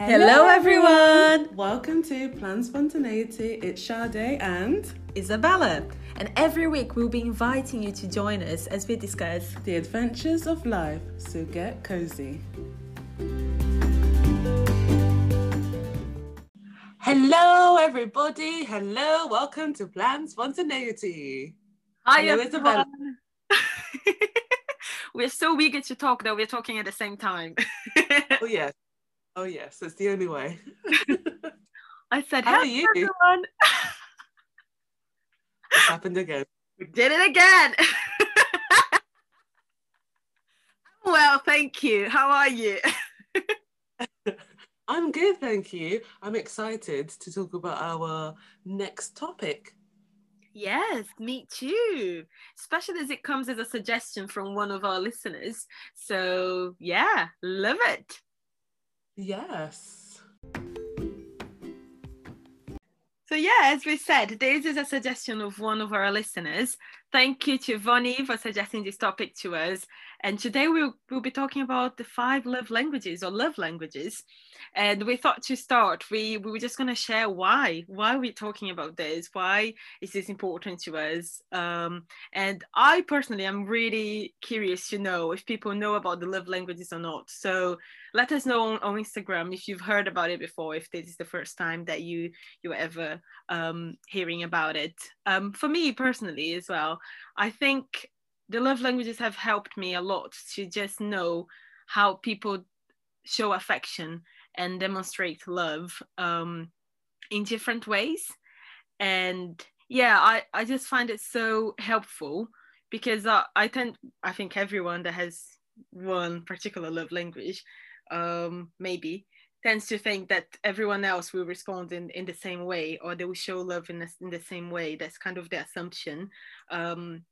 Hello, everyone. Welcome to Plan Spontaneity. It's Sade and Isabella. And every week we'll be inviting you to join us as we discuss the adventures of life. So get cozy. Hello, everybody. Hello. Welcome to Plan Spontaneity. Hi, Hello, Isabella. we're so eager to talk, though. We're talking at the same time. oh, yes. Oh yes, it's the only way. I said, "How are you?" Everyone. it happened again. We did it again. well, thank you. How are you? I'm good, thank you. I'm excited to talk about our next topic. Yes, me too. Especially as it comes as a suggestion from one of our listeners. So, yeah, love it. Yes. So yeah, as we said, this is a suggestion of one of our listeners. Thank you to Vonnie for suggesting this topic to us. And today we'll, we'll be talking about the five love languages or love languages. And we thought to start, we, we were just going to share why. Why are we talking about this? Why is this important to us? Um, and I personally am really curious to know if people know about the love languages or not. So let us know on, on Instagram if you've heard about it before, if this is the first time that you, you're ever um, hearing about it. Um, for me personally as well, I think the love languages have helped me a lot to just know how people show affection and demonstrate love um, in different ways. And yeah I, I just find it so helpful because uh, i tend i think everyone that has one particular love language um, maybe tends to think that everyone else will respond in, in the same way or they will show love in, the, in the same way. That's kind of the assumption. Um,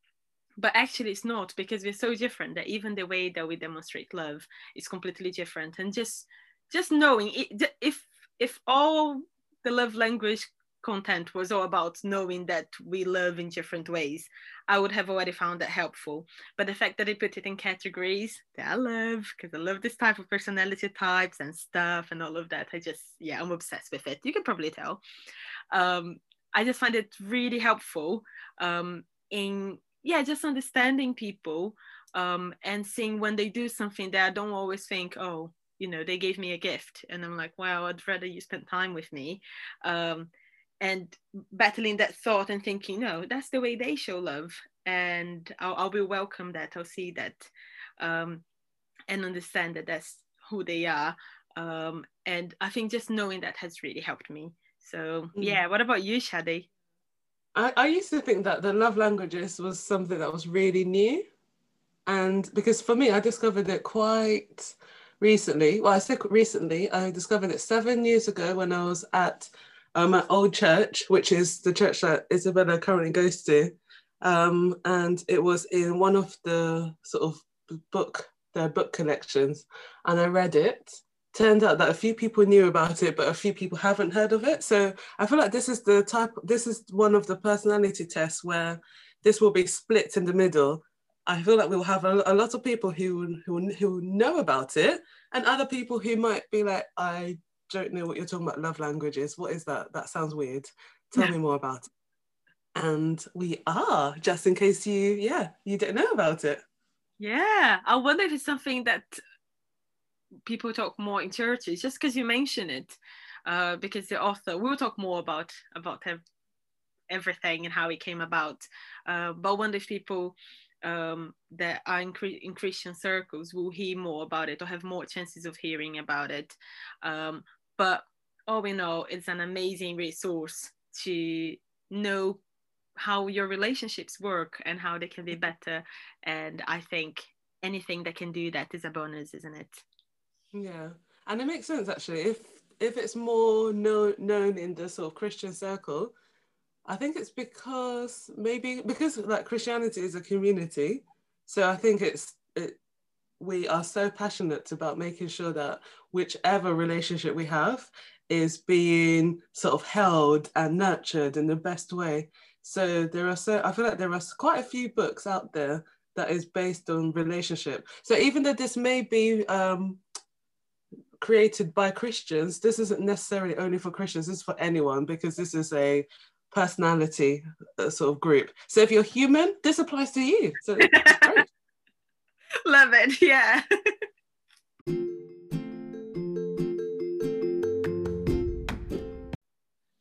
but actually it's not because we're so different that even the way that we demonstrate love is completely different. And just just knowing it, if if all the love language content was all about knowing that we love in different ways i would have already found that helpful. But the fact that they put it in categories that i love because i love this type of personality types and stuff and all of that i just yeah i'm obsessed with it. You can probably tell. Um, i just find it really helpful um, in yeah just understanding people um, and seeing when they do something that i don't always think oh you know they gave me a gift and i'm like wow i'd rather you spend time with me um, and battling that thought and thinking no that's the way they show love and i'll, I'll be welcome that i'll see that um, and understand that that's who they are um, and i think just knowing that has really helped me so mm. yeah what about you Sade? I, I used to think that the love languages was something that was really new. And because for me, I discovered it quite recently. Well, I say recently, I discovered it seven years ago when I was at um, my old church, which is the church that Isabella currently goes to. Um, and it was in one of the sort of book, their book collections. And I read it turned out that a few people knew about it, but a few people haven't heard of it. So I feel like this is the type, this is one of the personality tests where this will be split in the middle. I feel like we'll have a, a lot of people who, who, who know about it and other people who might be like, I don't know what you're talking about love languages. What is that? That sounds weird. Tell me more about it. And we are, just in case you, yeah, you didn't know about it. Yeah, I wonder if it's something that people talk more in churches just because you mention it uh, because the author we'll talk more about about everything and how it came about. Uh, but wonder if people um, that are in, in, Christian circles will hear more about it or have more chances of hearing about it. Um, but all we know it's an amazing resource to know how your relationships work and how they can be better. And I think anything that can do that is a bonus isn't it yeah, and it makes sense actually. If if it's more known known in the sort of Christian circle, I think it's because maybe because like Christianity is a community, so I think it's it, we are so passionate about making sure that whichever relationship we have is being sort of held and nurtured in the best way. So there are so I feel like there are quite a few books out there that is based on relationship. So even though this may be um, created by Christians, this isn't necessarily only for Christians, this is for anyone because this is a personality uh, sort of group. So if you're human, this applies to you. So Love it. Yeah.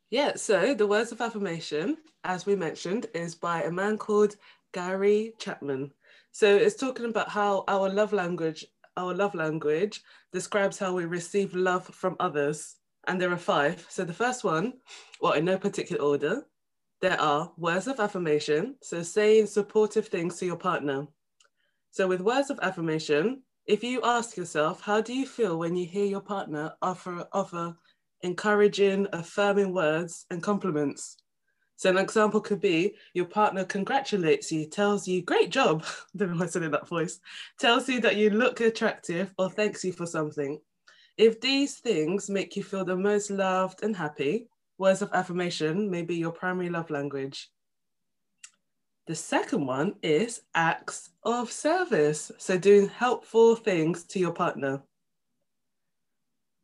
yeah, so the words of affirmation, as we mentioned, is by a man called Gary Chapman. So it's talking about how our love language, our love language describes how we receive love from others. And there are five. So the first one, well, in no particular order, there are words of affirmation. So saying supportive things to your partner. So with words of affirmation, if you ask yourself, how do you feel when you hear your partner offer, offer encouraging, affirming words and compliments? So an example could be your partner congratulates you, tells you, great job, I don't know why I said in that voice, tells you that you look attractive or thanks you for something. If these things make you feel the most loved and happy, words of affirmation may be your primary love language. The second one is acts of service. So doing helpful things to your partner.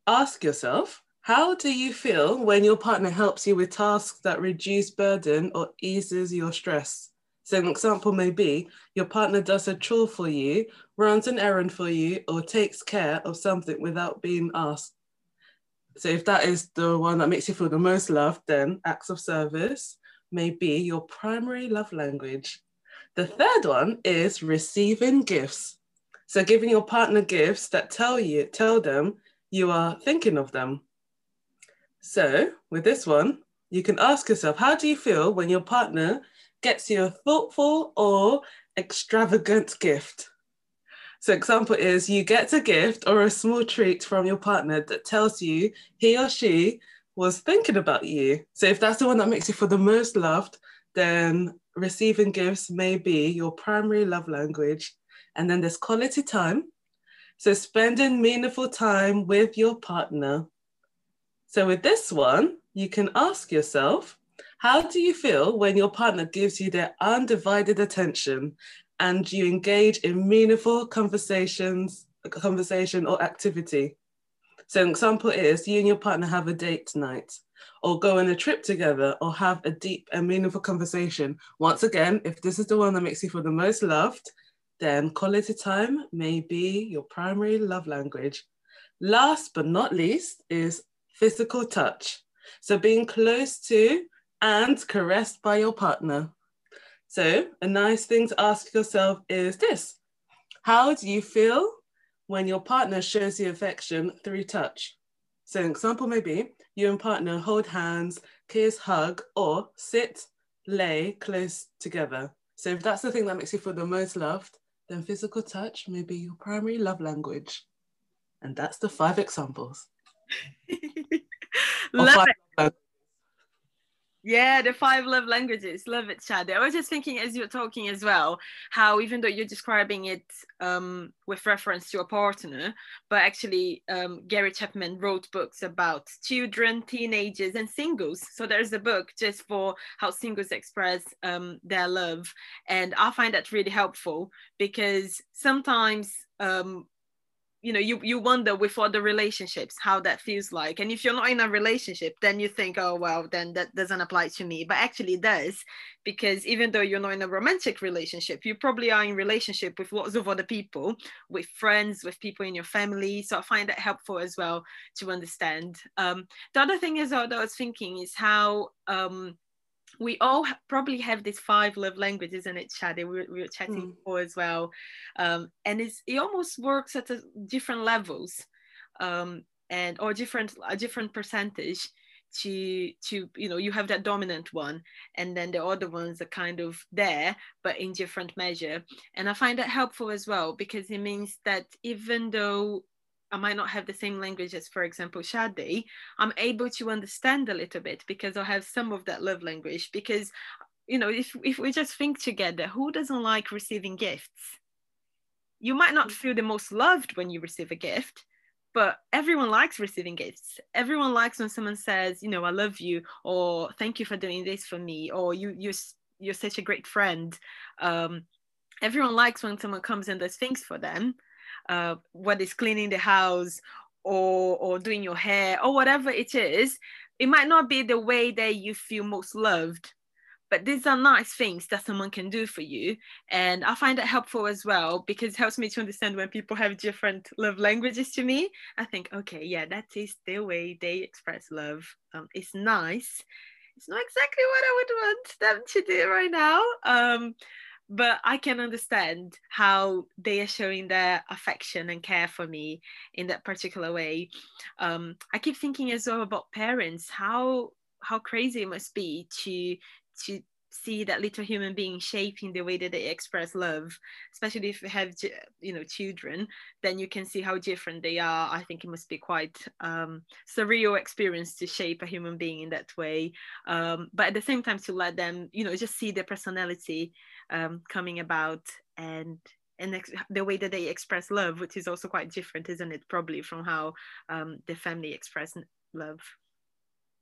Ask yourself, how do you feel when your partner helps you with tasks that reduce burden or eases your stress? So, an example may be your partner does a chore for you, runs an errand for you, or takes care of something without being asked. So, if that is the one that makes you feel the most loved, then acts of service may be your primary love language. The third one is receiving gifts. So, giving your partner gifts that tell you, tell them you are thinking of them. So, with this one, you can ask yourself how do you feel when your partner gets you a thoughtful or extravagant gift? So, example is you get a gift or a small treat from your partner that tells you he or she was thinking about you. So, if that's the one that makes you feel the most loved, then receiving gifts may be your primary love language. And then there's quality time. So, spending meaningful time with your partner. So with this one, you can ask yourself, how do you feel when your partner gives you their undivided attention and you engage in meaningful conversations, conversation or activity? So an example is you and your partner have a date tonight or go on a trip together or have a deep and meaningful conversation. Once again, if this is the one that makes you feel the most loved, then quality time may be your primary love language. Last but not least is physical touch. So being close to and caressed by your partner. So a nice thing to ask yourself is this. How do you feel when your partner shows you affection through touch? So an example may be you and partner hold hands, kiss, hug, or sit, lay close together. So if that's the thing that makes you feel the most loved, then physical touch may be your primary love language. And that's the five examples. Love it. Yeah, the five love languages. Love it, Chad. I was just thinking as you're talking as well, how even though you're describing it um, with reference to a partner, but actually um, Gary Chapman wrote books about children, teenagers, and singles. So there's a book just for how singles express um, their love. And I find that really helpful because sometimes um, you know you you wonder with other relationships how that feels like. And if you're not in a relationship then you think oh well then that doesn't apply to me. But actually it does because even though you're not in a romantic relationship you probably are in relationship with lots of other people with friends with people in your family. So i find that helpful as well to understand. Um, the other thing is that i was thinking is how um, we all probably have these five love languages in it Sade. We, we were chatting mm. before as well um, and it's, it almost works at a different levels um, and or different a different percentage to to you know you have that dominant one and then the other ones are kind of there but in different measure and i find that helpful as well because it means that even though I might not have the same language as, for example, Sade, I'm able to understand a little bit because I have some of that love language. Because, you know, if, if we just think together, who doesn't like receiving gifts? You might not feel the most loved when you receive a gift, but everyone likes receiving gifts. Everyone likes when someone says, you know, I love you, or thank you for doing this for me, or you, you're, you're such a great friend. Um, everyone likes when someone comes and does things for them uh, what is cleaning the house or or doing your hair or whatever it is it might not be the way that you feel most loved. But these are nice things that someone can do for you. And i find that helpful as well because it helps me to understand when people have different love languages to me. I think okay yeah that is the way they express love. Um, it's nice. It's not exactly what i would want them to do right now. Um, but I can understand how they are showing their affection and care for me in that particular way. Um, I keep thinking as well about parents, how how crazy it must be to to see that little human being shaping the way that they express love especially if you have you know children then you can see how different they are i think it must be quite um, surreal experience to shape a human being in that way um, but at the same time to let them you know just see their personality um, coming about and and ex- the way that they express love which is also quite different isn't it probably from how um, the family express love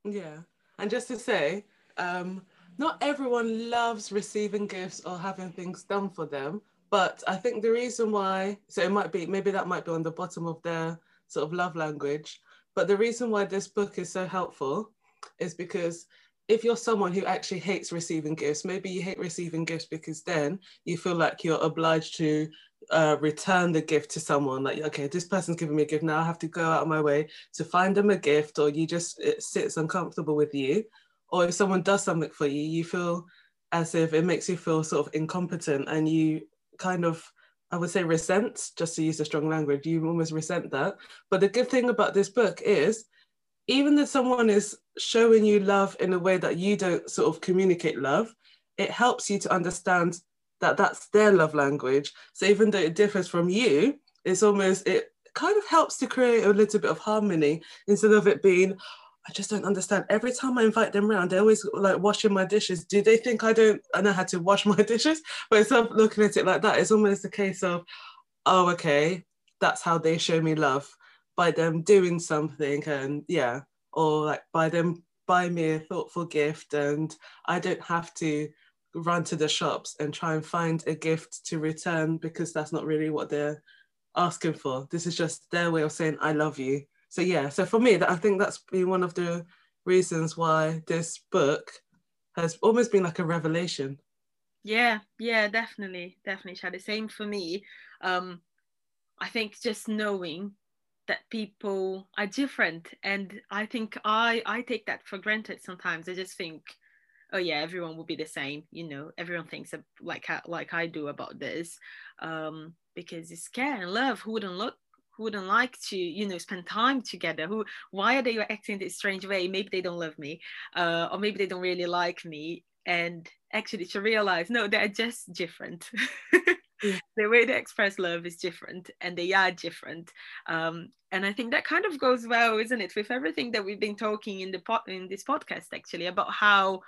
yeah and just to say um, not everyone loves receiving gifts or having things done for them. But I think the reason why, so it might be, maybe that might be on the bottom of their sort of love language. But the reason why this book is so helpful is because if you're someone who actually hates receiving gifts, maybe you hate receiving gifts because then you feel like you're obliged to uh, return the gift to someone. Like, okay, this person's giving me a gift, now I have to go out of my way to find them a gift, or you just, it sits uncomfortable with you or if someone does something for you, you feel as if it makes you feel sort of incompetent and you kind of, I would say, resent, just to use a strong language, you almost resent that. But the good thing about this book is, even if someone is showing you love in a way that you don't sort of communicate love, it helps you to understand that that's their love language. So even though it differs from you, it's almost, it kind of helps to create a little bit of harmony instead of it being, I just don't understand. Every time I invite them around, they're always like washing my dishes. Do they think I don't I know how to wash my dishes? But instead of looking at it like that, it's almost a case of, oh, okay, that's how they show me love by them doing something and yeah, or like by them buy me a thoughtful gift and I don't have to run to the shops and try and find a gift to return because that's not really what they're asking for. This is just their way of saying I love you. So yeah so for me that i think that's been one of the reasons why this book has almost been like a revelation. Yeah yeah definitely definitely the same for me. Um i think just knowing that people are different and i think i i take that for granted sometimes. I just think oh yeah everyone will be the same you know? Everyone thinks like like i do about this um because it's care and love. Who wouldn't look who wouldn't like to you know spend time together? Who why are they acting this strange way? Maybe they don't love me uh, or maybe they don't really like me. And actually to realize no they're just different. the way they express love is different and they are different um, and i think that kind of goes well isn't it with everything that we've been talking in the pot in this podcast actually about how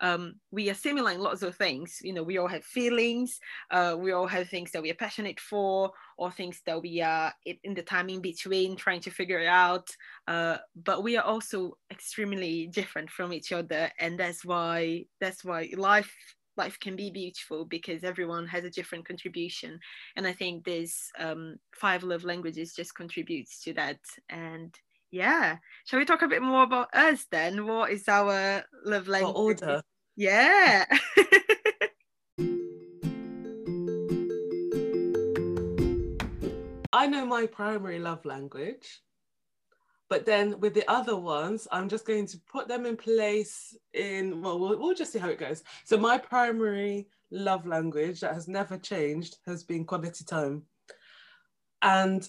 um, we are similar in lots of things. You know, we all have feelings. Uh, we all have things that we are passionate for, or things that we are in the time in between trying to figure it out. Uh, but we are also extremely different from each other, and that's why that's why life life can be beautiful because everyone has a different contribution and i think this um, five love languages just contributes to that and yeah. Shall we talk a bit more about us then? What is our love language? order. Yeah. I know my primary love language, but then with the other ones, I'm just going to put them in place in, well, we'll, we'll just see how it goes. So, my primary love language that has never changed has been quality time. And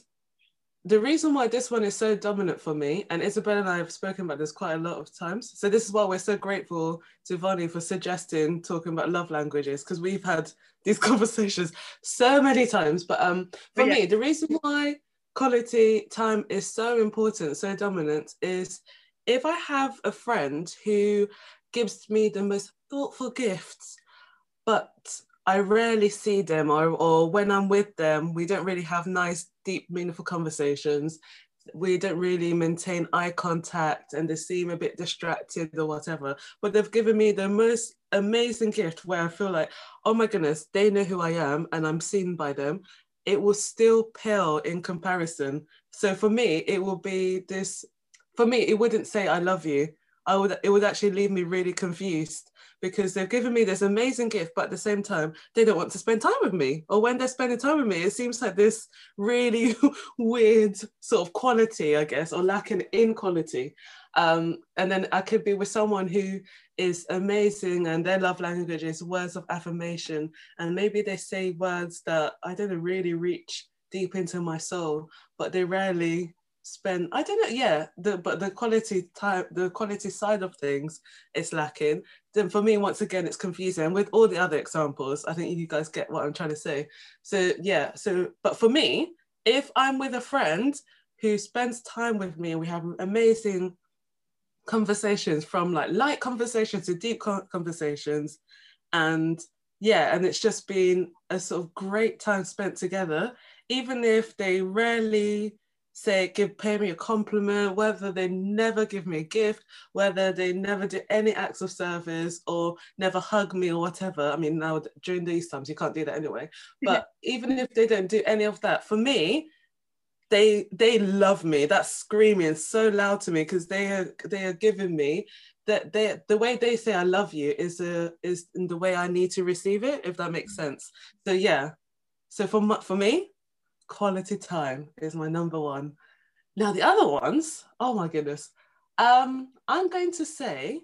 the reason why this one is so dominant for me, and Isabel and I have spoken about this quite a lot of times. So this is why we're so grateful to Vonnie for suggesting talking about love languages because we've had these conversations so many times. But um, for yeah. me, the reason why quality time is so important, so dominant, is if I have a friend who gives me the most thoughtful gifts, but I rarely see them, or, or when I'm with them, we don't really have nice, deep, meaningful conversations. We don't really maintain eye contact and they seem a bit distracted or whatever. But they've given me the most amazing gift where I feel like, oh my goodness, they know who I am and I'm seen by them. It will still pale in comparison. So for me, it will be this. For me, it wouldn't say "I love you." I would. It would actually leave me really confused because they've given me this amazing gift, but at the same time, they don't want to spend time with me. Or when they're spending time with me, it seems like this really weird sort of quality, I guess, or lacking in quality. Um, and then I could be with someone who is amazing and their love language is words of affirmation. And maybe they say words that I don't really reach deep into my soul, but they rarely spend i don't know yeah the but the quality time the quality side of things is lacking. Then for me once again it's confusing. With all the other examples i think you guys get what i'm trying to say. So yeah so but for me if i'm with a friend who spends time with me and we have amazing conversations from like light conversations to deep conversations. And yeah and it's just been a sort of great time spent together. Even if they rarely say give pay me a compliment whether they never give me a gift whether they never do any acts of service or never hug me or whatever. I mean now during these times you can't do that anyway. But even if they don't do any of that for me they they love me that's screaming so loud to me because they are they are giving me that they the way they say i love you is a is in the way i need to receive it if that makes sense so yeah so for for me quality time is my number one. Now the other ones, oh my goodness. Um, I'm going to say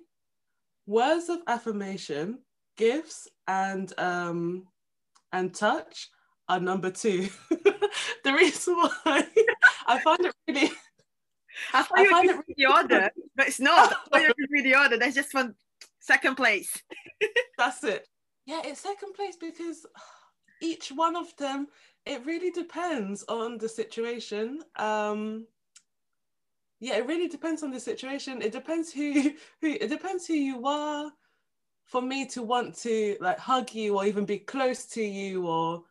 words of affirmation, gifts, and um, and touch are number two. the reason why I find it really I thought I you were it... the order, but it's not. I thought you were the order. There's just one second place. That's it. Yeah, it's second place because each one of them it really depends on the situation. Um, yeah, it really depends on the situation. It depends who who it depends who you are. For me to want to like hug you or even be close to you or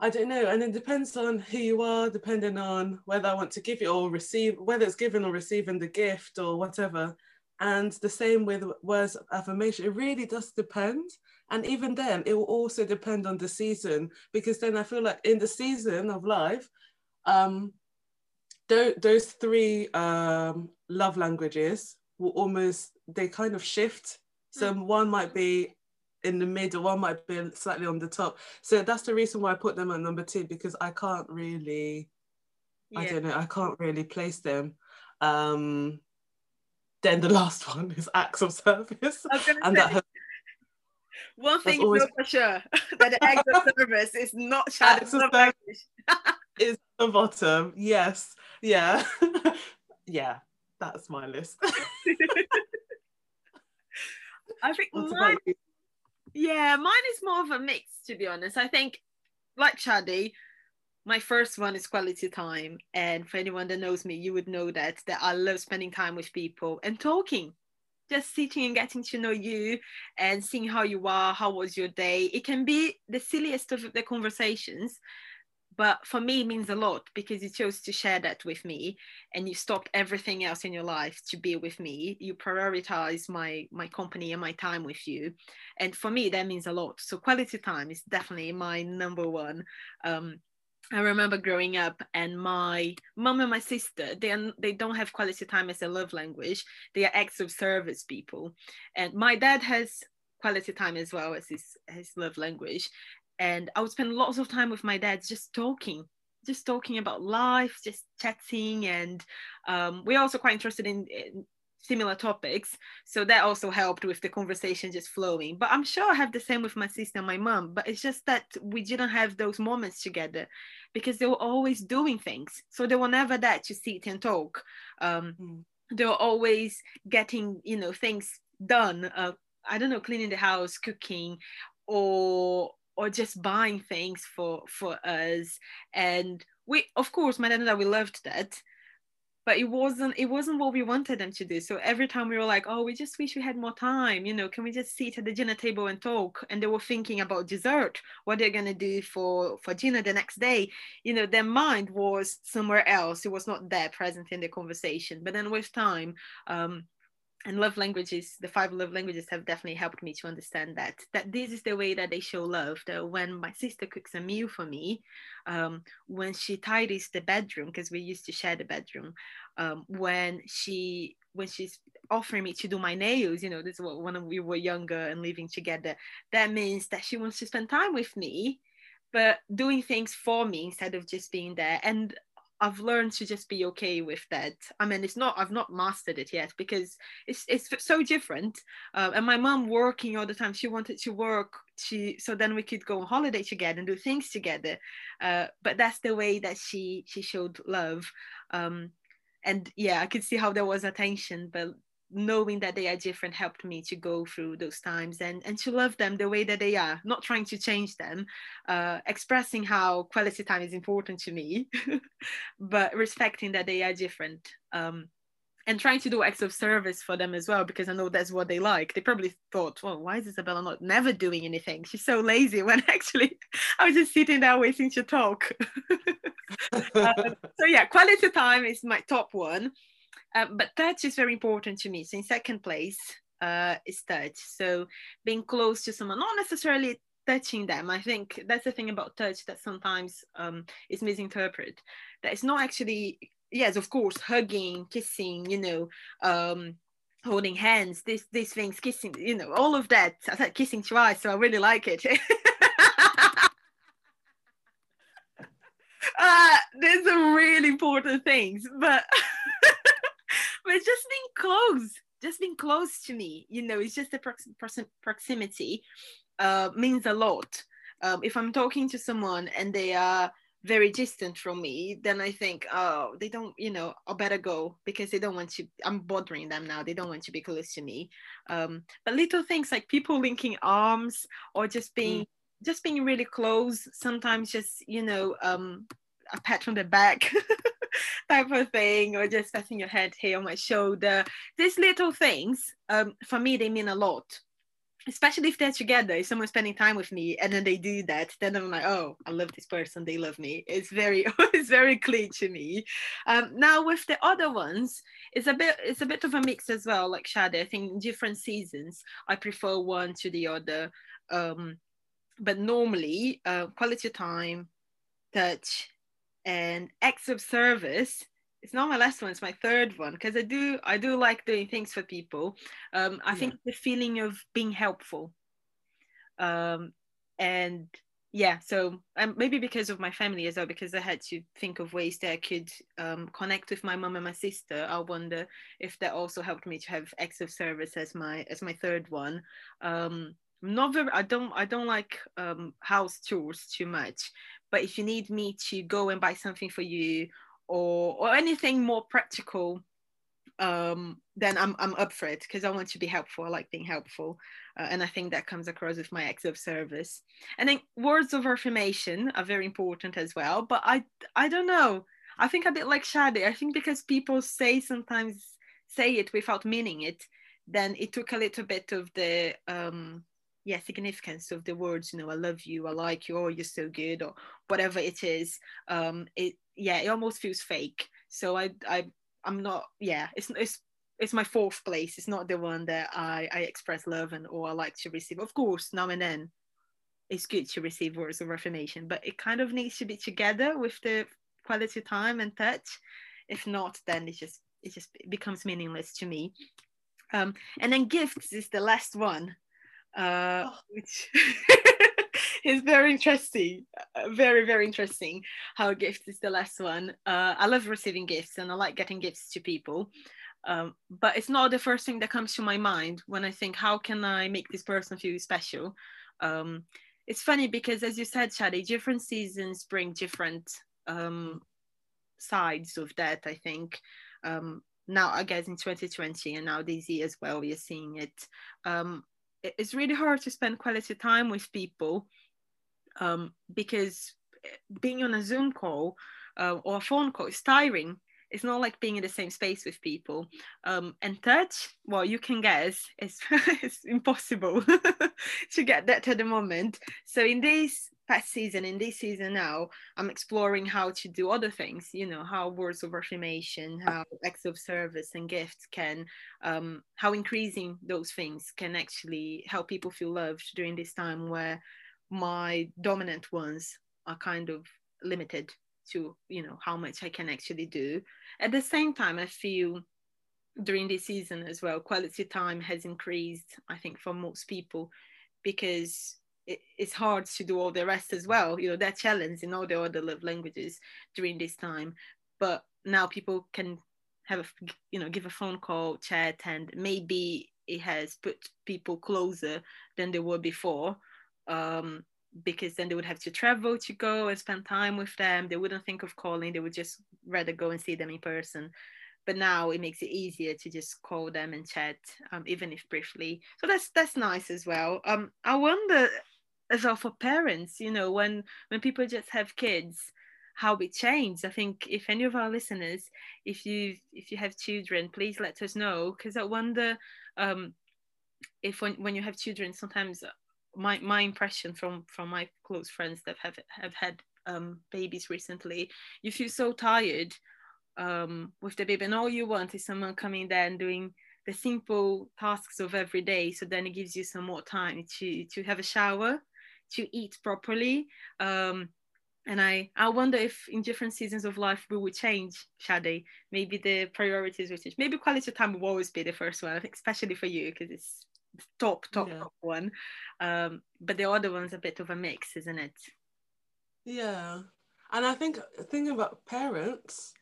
I don't know. And it depends on who you are, depending on whether I want to give you or receive, whether it's given or receiving the gift or whatever. And the same with words of affirmation. It really does depend. And even then, it will also depend on the season because then I feel like in the season of life, um, th- those three um, love languages will almost, they kind of shift. So mm. one might be in the middle, one might be slightly on the top. So that's the reason why I put them at number two because I can't really, yeah. I don't know, I can't really place them. Um, then the last one is acts of service, and say, that has one thing always... for sure that the acts of service is not acts of service is the bottom. Yes, yeah, yeah. That's my list. I think mine, yeah, mine is more of a mix to be honest. I think, like Sade, my first one is quality time, and for anyone that knows me, you would know that that I love spending time with people and talking just sitting and getting to know you and seeing how you are, how was your day. It can be the silliest of the conversations, but for me, means a lot because you chose to share that with me and you stopped everything else in your life to be with me. You prioritize my my company and my time with you, and for me, that means a lot. So quality time is definitely my number one. Um, I remember growing up and my mom and my sister, they, are, they don't have quality time as a love language. They are acts of service people. And my dad has quality time as well as his, his love language. And I would spend lots of time with my dad just talking, just talking about life, just chatting. And um, we're also quite interested in, in similar topics. So that also helped with the conversation just flowing. But i'm sure i have the same with my sister and my mom. But it's just that we didn't have those moments together because they were always doing things. So they were never there to sit and talk. Um, mm. they were always getting you know things done uh, i don't know cleaning the house cooking or or just buying things for for us. And we of course I we loved that but it wasn't it wasn't what we wanted them to do. So every time we were like oh we just wish we had more time you know can we just sit at the dinner table and talk? And they were thinking about dessert what they're going to do for for dinner the next day. You know their mind was somewhere else. It was not there present in the conversation. But then with time um and love languages the five love languages have definitely helped me to understand that that this is the way that they show love. That when my sister cooks a meal for me um, when she tidies the bedroom because we used to share the bedroom um, when she when she's offering me to do my nails you know this is what when we were younger and living together that means that she wants to spend time with me but doing things for me instead of just being there. And I've learned to just be okay with that. I mean, it's not I've not mastered it yet because it's it's so different. Uh, and my mom working all the time, she wanted to work. She so then we could go on holiday together and do things together. Uh, but that's the way that she she showed love. Um, and yeah, I could see how there was a tension, but knowing that they are different helped me to go through those times and, and to love them the way that they are, not trying to change them, uh, expressing how quality time is important to me, but respecting that they are different. Um, and trying to do acts of service for them as well because I know that's what they like. They probably thought, "Well, why is Isabella not never doing anything? She's so lazy." When actually, I was just sitting there waiting to talk. uh, so yeah, quality time is my top one. Uh, but touch is very important to me. So in second place uh, is touch. So being close to someone, not necessarily touching them. I think that's the thing about touch that sometimes um, is misinterpreted. That it's not actually, yes, of course, hugging, kissing, you know, um, holding hands, this, these things, kissing, you know, all of that. I said kissing twice, so I really like it. uh, there's some really important things, but but just being close just being close to me you know it's just the prox- prox- proximity uh, means a lot. Um, if i'm talking to someone and they are very distant from me then i think oh they don't you know i better go because they don't want to i'm bothering them now. They don't want to be close to me. Um, but little things like people linking arms or just being mm. just being really close sometimes just you know um, a pat on the back type of thing, or just patting your head here on my shoulder. These little things, um, for me, they mean a lot. Especially if they're together, if someone's spending time with me and then they do that, then I'm like, oh, I love this person, they love me. It's very, it's very clear to me. Um, now with the other ones, it's a bit, it's a bit of a mix as well. Like Sade, I think in different seasons, I prefer one to the other. Um, but normally, uh, quality time, touch, and acts of service. It's not my last one it's my third one because i do i do like doing things for people. Um, i yeah. think the feeling of being helpful. Um, and yeah so um, maybe because of my family as well because i had to think of ways that i could um, connect with my mom and my sister. I wonder if that also helped me to have acts of service as my as my third one. Um, not very i don't i don't like um, house chores too much but if you need me to go and buy something for you or or anything more practical um, then I'm, I'm up for it because I want to be helpful. I like being helpful. Uh, and I think that comes across with my acts of service. And then words of affirmation are very important as well. But I, I don't know. I think a bit like Sade, I think because people say sometimes say it without meaning it, then it took a little bit of the um, yeah significance of the words you know i love you i like you or you're so good or whatever it is. Um it yeah it almost feels fake. So i i i'm not yeah it's it's it's my fourth place. It's not the one that i i express love and or i like to receive. Of course now and then it's good to receive words of affirmation but it kind of needs to be together with the quality time and touch. If not then it just it just becomes meaningless to me. Um, and then gifts is the last one uh, oh. which is very interesting. Uh, very, very interesting how gifts is the last one. Uh, I love receiving gifts and I like getting gifts to people. Um, but it's not the first thing that comes to my mind when I think, how can I make this person feel special? Um, it's funny because, as you said, Sade, different seasons bring different um, sides of that, I think. Um, now, I guess in 2020 and now this year as well, we are seeing it. Um, it's really hard to spend quality time with people um, because eh, being on a Zoom call uh, or a phone call is tiring. It's not like being in the same space with people. Um, and touch, well, you can guess, it's, it's impossible to get that at the moment. So in these past season in this season now i'm exploring how to do other things you know how words of affirmation how acts of service and gifts can um, how increasing those things can actually help people feel loved during this time where my dominant ones are kind of limited to you know how much i can actually do. At the same time i feel during this season as well quality time has increased i think for most people because it, it's hard to do all the rest as well. You know that challenge in all the other love languages during this time. But now people can have a you know give a phone call chat and maybe it has put people closer than they were before um, because then they would have to travel to go and spend time with them. They wouldn't think of calling. They would just rather go and see them in person. But now it makes it easier to just call them and chat um, even if briefly. So that's that's nice as well. Um, i wonder as well for parents you know when when people just have kids how it changed. I think if any of our listeners if you if you have children please let us know because i wonder um, if when, when you have children sometimes my my impression from from my close friends that have have had um, babies recently you feel so tired um, with the baby and all you want is someone coming there and doing the simple tasks of every day. So then it gives you some more time to to have a shower to eat properly um, and I, I wonder if in different seasons of life we would change Sade. Maybe the priorities would change. Maybe quality time will always be the first one, I think, especially for you because it's top top yeah. top one um but the other one's a bit of a mix isn't it yeah and i think thinking about parents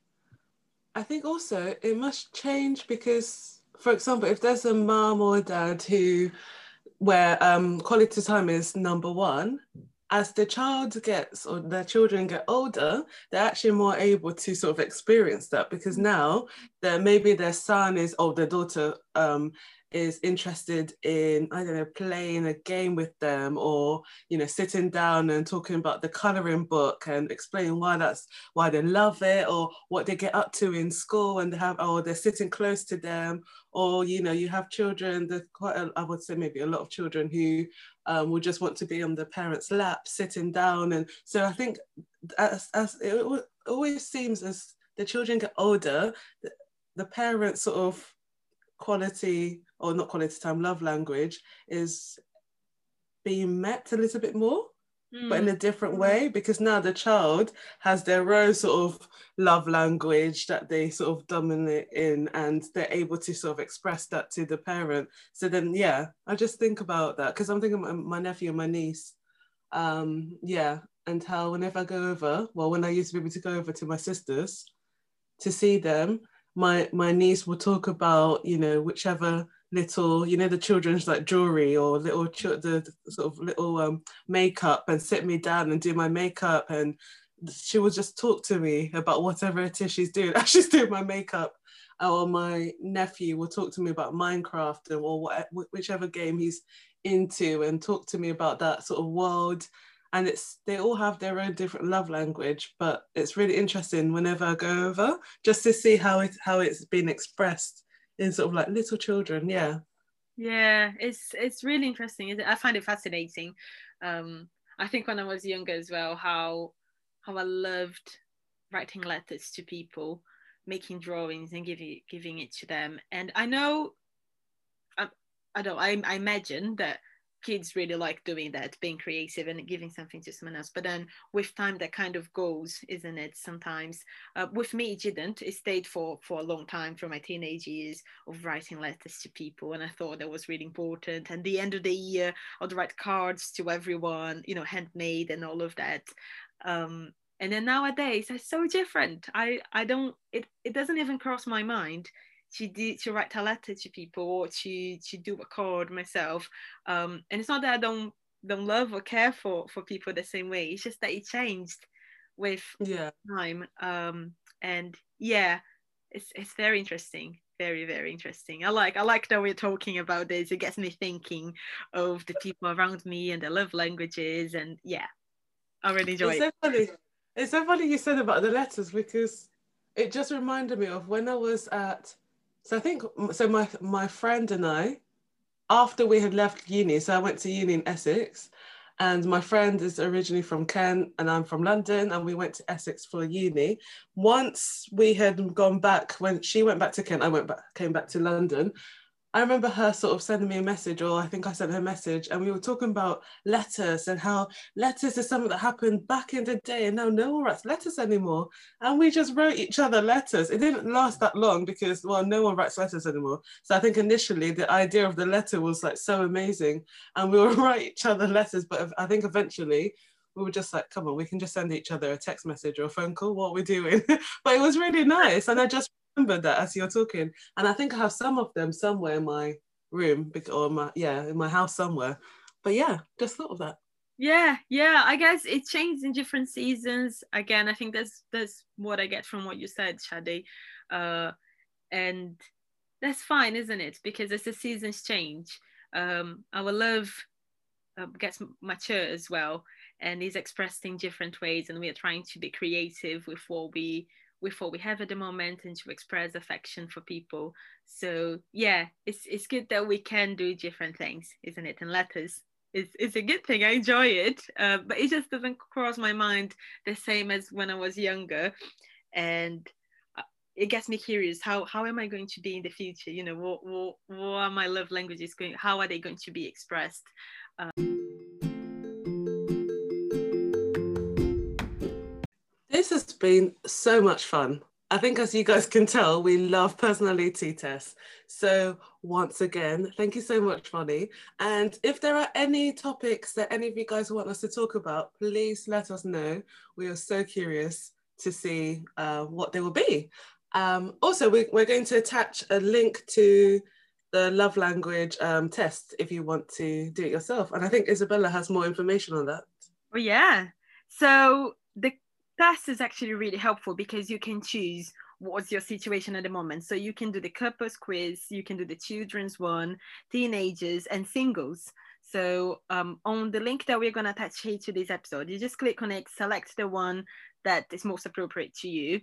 i think also it must change because for example if there's a mom or a dad who where um quality time is number one. As the child gets or their children get older, they're actually more able to sort of experience that because now that maybe their son is or their daughter um, is interested in i don't know playing a game with them or you know sitting down and talking about the coloring book and explaining why that's why they love it or what they get up to in school and they have or they're sitting close to them or you know you have children there's quite a, I would say maybe a lot of children who um, will just want to be on the parents lap sitting down. And so i think as, as it always seems as the children get older the, parents sort of quality or not quality time love language is being met a little bit more mm. but in hmm. a different way because now the child has their own sort of love language that they sort of dominate in and they're able to sort of express that to the parent so then yeah i just think about that because i'm thinking my nephew and my niece um yeah and how whenever i go over well when i used to be able to go over to my sisters to see them my my niece will talk about you know whichever little you know the children's like jewelry or little ch- the, the, sort of little um, makeup and sit me down and do my makeup. And she will just talk to me about whatever it is she's doing. As she's doing my makeup or my nephew will talk to me about minecraft or what, whichever game he's into and talk to me about that sort of world and it's they all have their own different love language but it's really interesting whenever i go over just to see how it how it's been expressed in sort of like little children yeah. Yeah it's it's really interesting i find it fascinating. Um i think when i was younger as well how how i loved writing letters to people making drawings and giving giving it to them. And i know i, I don't I, I imagine that kids really like doing that being creative and giving something to someone else. But then with time that kind of goes isn't it sometimes? Uh, with me it didn't. It stayed for for a long time from my teenage years of writing letters to people. And i thought that was really important. And the end of the year i'd write cards to everyone you know handmade and all of that. Um, and then nowadays it's so different. I i don't it, it doesn't even cross my mind to do to write a letter to people or to to do a card myself um and it's not that i don't don't love or care for for people the same way. It's just that it changed with yeah. time um and yeah it's it's very interesting very very interesting. I like i like that we're talking about this. It gets me thinking of the people around me and the love languages and yeah i really enjoy it's it. so funny it's so funny you said about the letters because it just reminded me of when i was at so I think so. My my friend and I, after we had left uni, so I went to uni in Essex, And my friend is originally from Kent and I'm from London and we went to Essex for uni. Once we had gone back, when she went back to Kent, I went back, came back to London. I remember her sort of sending me a message, or I think I sent her a message, and we were talking about letters and how letters is something that happened back in the day, and now no one writes letters anymore. And we just wrote each other letters. It didn't last that long because, well, no one writes letters anymore. So I think initially the idea of the letter was like so amazing, and we would write each other letters. But I think eventually we were just like, come on, we can just send each other a text message or a phone call. What are we doing? but it was really nice, and I just remember that as you're talking, and I think I have some of them somewhere in my room or my yeah in my house somewhere. But yeah, just thought of that. Yeah, yeah. I guess it changed in different seasons. Again, I think that's that's what I get from what you said, Sade, uh, and that's fine, isn't it? Because as the seasons change, um, our love uh, gets mature as well, and is expressed in different ways, and we are trying to be creative with what we with what we have at the moment and to express affection for people. So yeah, it's it's good that we can do different things, isn't it? And letters it's, it's a good thing. I enjoy it, uh, but it just doesn't cross my mind the same as when I was younger, and uh, it gets me curious. How how am I going to be in the future? You know, what what, what are my love languages going? How are they going to be expressed? Uh, This has been so much fun. I think, as you guys can tell, we love personality tests. So, once again, thank you so much, Vonnie. And if there are any topics that any of you guys want us to talk about, please let us know. We are so curious to see uh, what they will be. Um, also, we, are going to attach a link to the love language um, test if you want to do it yourself. And I think Isabella has more information on that. Oh, yeah. So, the test is actually really helpful because you can choose what's your situation at the moment. So you can do the couples quiz, you can do the children's one, teenagers, and singles. So um, on the link that we're going to attach here to this episode, you just click on it, select the one that is most appropriate to you.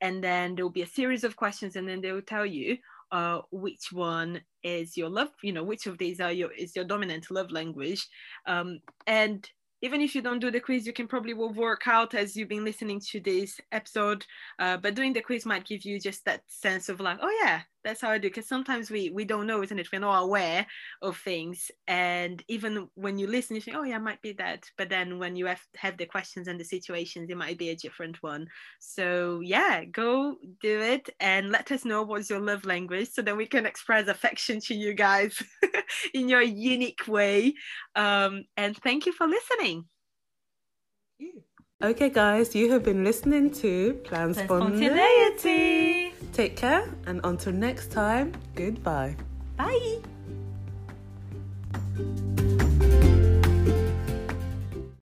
And then there will be a series of questions, and then they will tell you uh, which one is your love, you know, which of these are your is your dominant love language. Um, and even if you don't do the quiz, you can probably will work out as you've been listening to this episode. Uh, but doing the quiz might give you just that sense of like, oh yeah, that's how I do. Because sometimes we we don't know, isn't it? We're not aware of things, and even when you listen, you think, oh yeah, it might be that. But then when you have have the questions and the situations, it might be a different one. So yeah, go do it and let us know what's your love language, so that we can express affection to you guys in your unique way. Um, and thank you for listening. Okay, guys, you have been listening to Plan Spontaneity. Take care, and until next time, goodbye. Bye.